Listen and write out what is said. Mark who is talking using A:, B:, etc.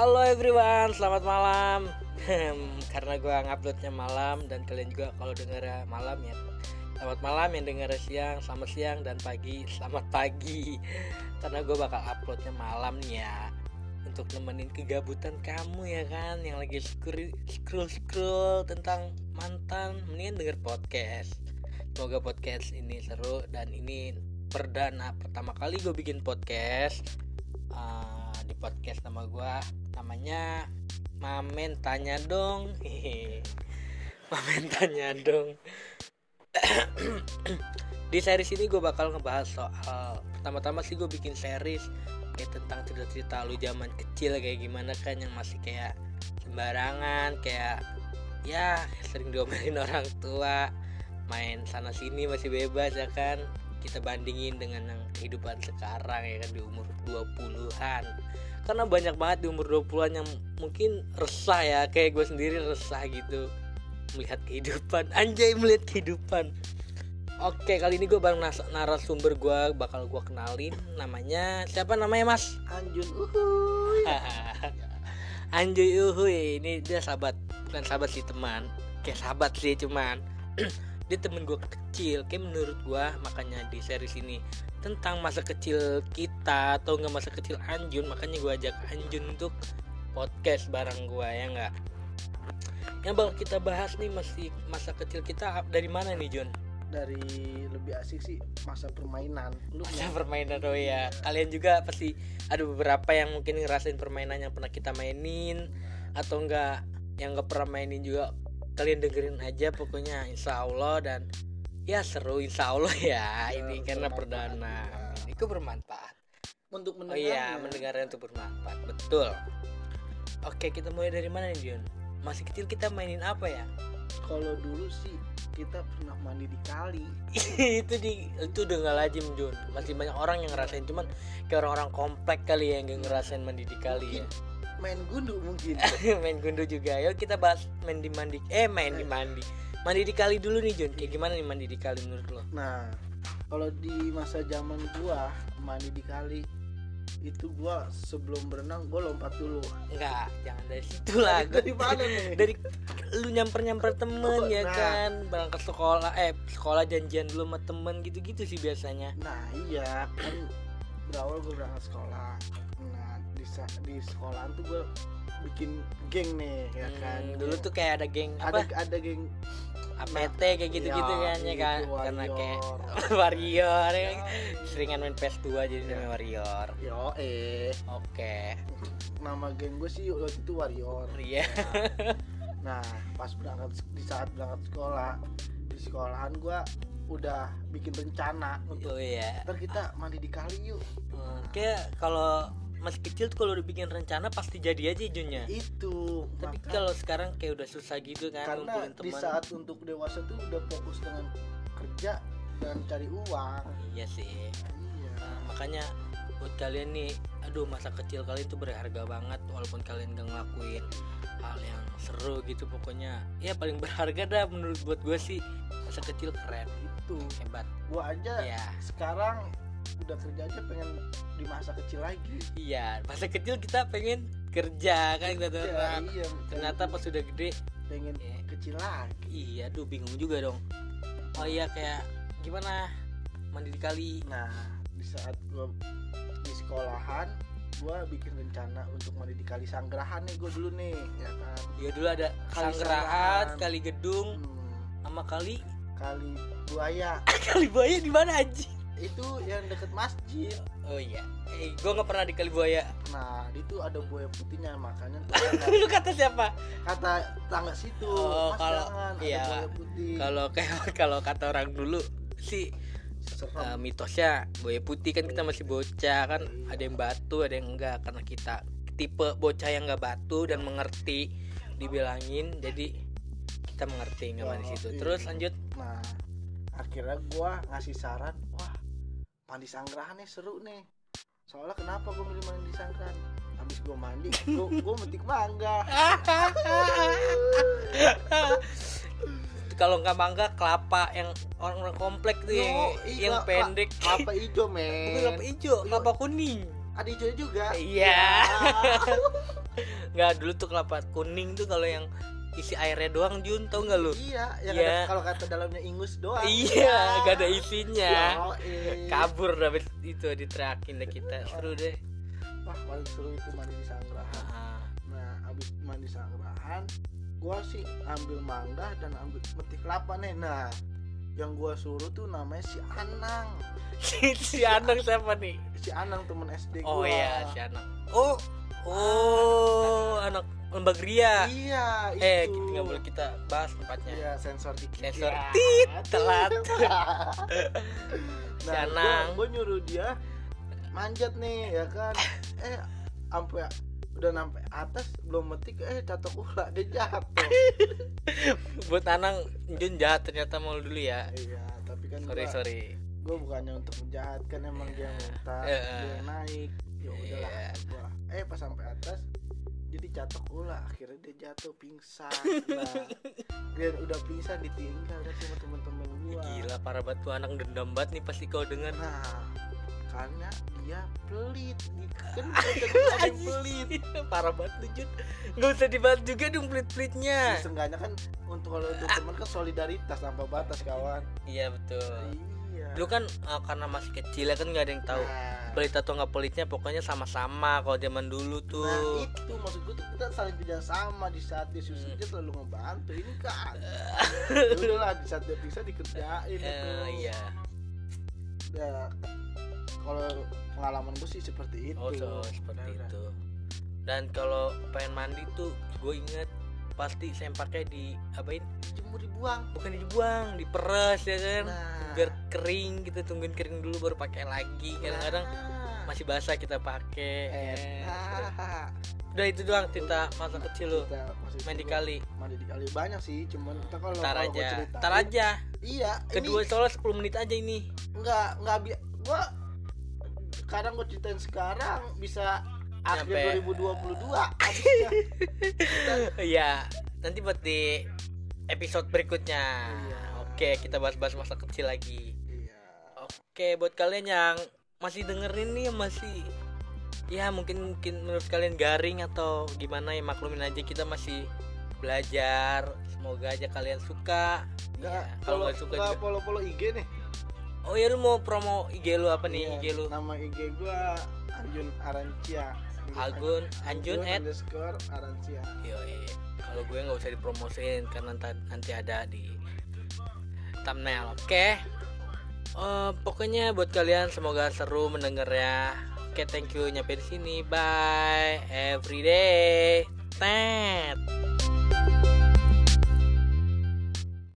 A: Halo everyone, selamat malam. Karena gue nguploadnya malam dan kalian juga kalau denger malam ya. Selamat malam yang denger siang, selamat siang dan pagi, selamat pagi. Karena gue bakal uploadnya malam nih ya. Untuk nemenin kegabutan kamu ya kan yang lagi scroll scroll, scroll tentang mantan, mendingan denger podcast. Semoga podcast ini seru dan ini perdana pertama kali gue bikin podcast uh, di podcast nama gue namanya Mamen tanya dong. Mamen tanya dong. Di series ini gue bakal ngebahas soal pertama-tama sih gue bikin series kayak tentang cerita-cerita lu zaman kecil kayak gimana kan yang masih kayak sembarangan kayak ya sering diomelin orang tua main sana sini masih bebas ya kan kita bandingin dengan yang kehidupan sekarang ya kan di umur 20-an karena banyak banget di umur 20-an yang mungkin resah ya kayak gue sendiri resah gitu melihat kehidupan. Anjay melihat kehidupan. Oke kali ini gue bareng narasumber gue bakal gue kenalin namanya siapa namanya mas?
B: Anjun uhuy.
A: Anjuy uhuy. Ini dia sahabat bukan sahabat sih teman. Kayak sahabat sih cuman dia temen gue kecil kayak menurut gue makanya di series ini tentang masa kecil kita atau nggak masa kecil Anjun makanya gue ajak Anjun untuk podcast bareng gue ya nggak? Yang bakal kita bahas nih masih masa kecil kita dari mana nih Jun?
B: Dari lebih asik sih masa permainan.
A: Lu masa permainan oh ya kalian juga pasti ada beberapa yang mungkin ngerasain permainan yang pernah kita mainin atau enggak yang nggak pernah mainin juga kalian dengerin aja pokoknya insya Allah. Dan ya seru insya Allah ya, ya ini karena perdana ya. itu bermanfaat.
B: Untuk
A: mendengar oh iya mendengarnya. untuk bermanfaat betul. Oke kita mulai dari mana nih Jun? Masih kecil kita mainin apa ya?
B: Kalau dulu sih kita pernah mandi di kali.
A: Itu di itu udah nggak lazim Jun. Masih banyak orang yang ngerasain. Cuman kayak orang-orang komplek kali ya yang ngerasain mandi di kali ya
B: main gundu mungkin.
A: Main gundu juga. Yuk kita bahas main di mandi. Eh main di mandi. Mandi di kali dulu nih Jun. Kayak gimana nih mandi di kali menurut lo?
B: Nah kalau di masa zaman gua mandi di kali itu gua sebelum berenang gua lompat dulu.
A: Enggak jangan dari situ lah.
B: Dari mana nih?
A: Dari lu nyamper nyamper temen oh, ya nah. kan? Berangkat sekolah eh sekolah janjian dulu sama temen gitu gitu sih biasanya.
B: Nah iya. Kan berawal gua berangkat sekolah di di sekolahan tuh gue bikin geng nih ya hmm, kan.
A: dulu tuh kayak ada geng
B: apa? ada ada geng
A: APT kayak gitu-gitu ya, kan ya kan?
B: Gitu,
A: karena kayak warrior ya. seringan main PS2 jadi namanya warrior.
B: Yo eh
A: oke. Okay.
B: nama geng gue sih waktu itu warrior.
A: Iya.
B: Nah, nah pas berangkat di saat berangkat sekolah di sekolahan gue udah bikin rencana
A: untuk oh, iya.
B: ntar kita mandi di kali yuk.
A: Hmm, kayak kalau masih kecil tuh kalau udah bikin rencana pasti jadi aja junnya
B: itu
A: tapi kalau sekarang kayak udah susah gitu kan
B: karena di saat untuk dewasa tuh udah fokus dengan kerja dan cari uang.
A: Iya sih. Iya. Nah, makanya buat kalian nih aduh masa kecil kalian tuh berharga banget walaupun kalian gak ngelakuin hal yang seru gitu pokoknya. Ya paling berharga dah menurut buat gue sih. Masa kecil keren.
B: Itu.
A: Hebat.
B: Gue aja ya. sekarang udah kerja aja pengen di masa kecil lagi.
A: Iya masa kecil kita pengen kerja kan kita tuh iya, ternyata pas sudah gede
B: pengen ya. kecil lagi.
A: Iya tuh bingung juga dong. Oh iya kayak gimana? Mandi di kali.
B: Nah di saat gua di sekolahan gua bikin rencana untuk mandi di kali Sanggerahan nih gua dulu nih ya kan?
A: Iya dulu ada kali Sanggerahan. Kali Gedung hmm. sama kali
B: kali buaya.
A: Kali buaya di mana aja
B: itu yang deket masjid.
A: Oh iya. Eh, gue nggak pernah di Kalibuaya.
B: Nah itu ada buaya putihnya makanya
A: lu kata siapa?
B: kata tangga situ.
A: Oh, kalau iya. kalau kayak kalau kata orang dulu sih uh, mitosnya buaya putih kan kita masih bocah kan. Iya. ada yang batu ada yang enggak. Karena kita tipe bocah yang enggak batu dan mengerti dibilangin. Jadi kita mengerti nggak oh, di situ. Terus lanjut.
B: Nah akhirnya gua ngasih saran wah mandi sanggerahan nih seru nih. Soalnya kenapa gue milih mandi sanggrahan? Habis gue mandi gue gue metik mangga.
A: Kalau nggak mangga kelapa yang orang-orang komplek tuh Yo, yang, yang pendek.
B: Kelapa hijau men.
A: bukan kelapa hijau kelapa kuning.
B: Ada hijau juga?
A: Iya.
B: Ya.
A: nggak dulu tuh kelapa kuning tuh kalau yang isi airnya doang Jun tau nggak lu?
B: Iya yang ada kalau kata dalamnya ingus doang.
A: Iya gak ada isinya. Kabur dapet itu diteriakin deh kita. Seru deh.
B: Wah paling seru itu mandi di sanggrahan
A: Ah,
B: nah abis mandi sanggrahan gua sih ambil mangga dan ambil meti kelapa nih. Nah yang gua suruh tuh namanya si Anang.
A: Si, si anak siapa nih?
B: Si Anang temen SD
A: oh
B: gua.
A: iya si anak oh oh anak lembag ria
B: iya itu
A: eh kita nggak boleh kita bahas tempatnya
B: Iya, sensor dikit.
A: Sensor.
B: Ya.
A: Tit, telat.
B: Nah,
A: Anang.
B: gue nyuruh dia manjat nih ya kan. Eh, sampai udah sampai atas belum metik eh catok ulah dia jatuh.
A: buat Anang Jun jahat ternyata mau dulu ya
B: iya, tapi kan
A: sorry
B: gua,
A: sorry
B: gua bukannya untuk menjahatkan emang dia yang minta,
A: Iya.
B: dia naik. Ya udahlah
A: Iya.
B: gua. Eh, pas sampai atas jadi catok ulah akhirnya dia jatuh pingsan dia udah pingsan ditinggal deh sama temen-temen gua.
A: Gila parah banget tuh anak dendam banget nih pasti kau dengar
B: Nah, karena dia pelit, kan yang pelit.
A: parah banget tuh Jun. Nggak usah dibahas juga dong pelit-pelitnya.
B: Ya, Seenggaknya kan untuk kalau untuk teman kan solidaritas tanpa batas kawan.
A: iya betul.
B: Iya.
A: Dulu kan eh, karena masih kecil ya kan nggak ada yang tahu
B: Nah,
A: pelit atau nggak pelitnya pokoknya sama-sama kalau zaman dulu tuh
B: nah itu maksud gue tuh kita saling kerja sama di saat dia susah
A: Hmm.
B: dia selalu ngebantu ini kan. Udahlah di saat dia bisa dikerjain
A: Eh,
B: itu.
A: iya
B: Ya, kalau pengalaman gue sih seperti itu.
A: oh so, seperti
B: Nah,
A: itu dan kalau pengen mandi tuh gue inget pasti sempaknya di apain?
B: Jemur dibuang.
A: bukan dibuang diperes ya kan?
B: Nah,
A: biar kering kita tungguin kering dulu baru pakai lagi. Kadang-kadang
B: nah.
A: masih basah kita pakai
B: Eh, nah.
A: udah itu doang cerita masa kecil lu.
B: Kita masih
A: main di kali.
B: Mandi di kali banyak sih cuman kita kalau
A: tar
B: kalau gua
A: aja
B: ceritain-
A: tar aja.
B: Iya
A: kedua
B: ini
A: soalnya 10 menit aja ini.
B: Nggak nggak bi gua kadang gua ceritain sekarang bisa akhir
A: Nyampe.
B: 2022 habisnya.
A: iya nanti buat di episode berikutnya.
B: Iya.
A: oke kita bahas-bahas masa kecil lagi.
B: Iya.
A: Oke buat kalian yang masih dengerin nih masih ya mungkin mungkin menurut kalian garing atau gimana ya maklumin aja kita masih belajar. Semoga aja kalian suka.
B: Nggak
A: ya, kalau nggak suka
B: nggak
A: juga.
B: follow follow IG nih.
A: Oh ya lu mau promo IG lu apa nih
B: Iya,
A: IG lu?
B: nama IG gua Anjun Arancia
A: Agun Anjun at
B: underscore
A: Yoi. Kalau gue nggak usah dipromosin karena ntar- nanti ada di thumbnail. Oke. Eh, pokoknya buat kalian semoga seru mendengarnya. Oke, thank you nyampe di sini. Bye every day. Tet.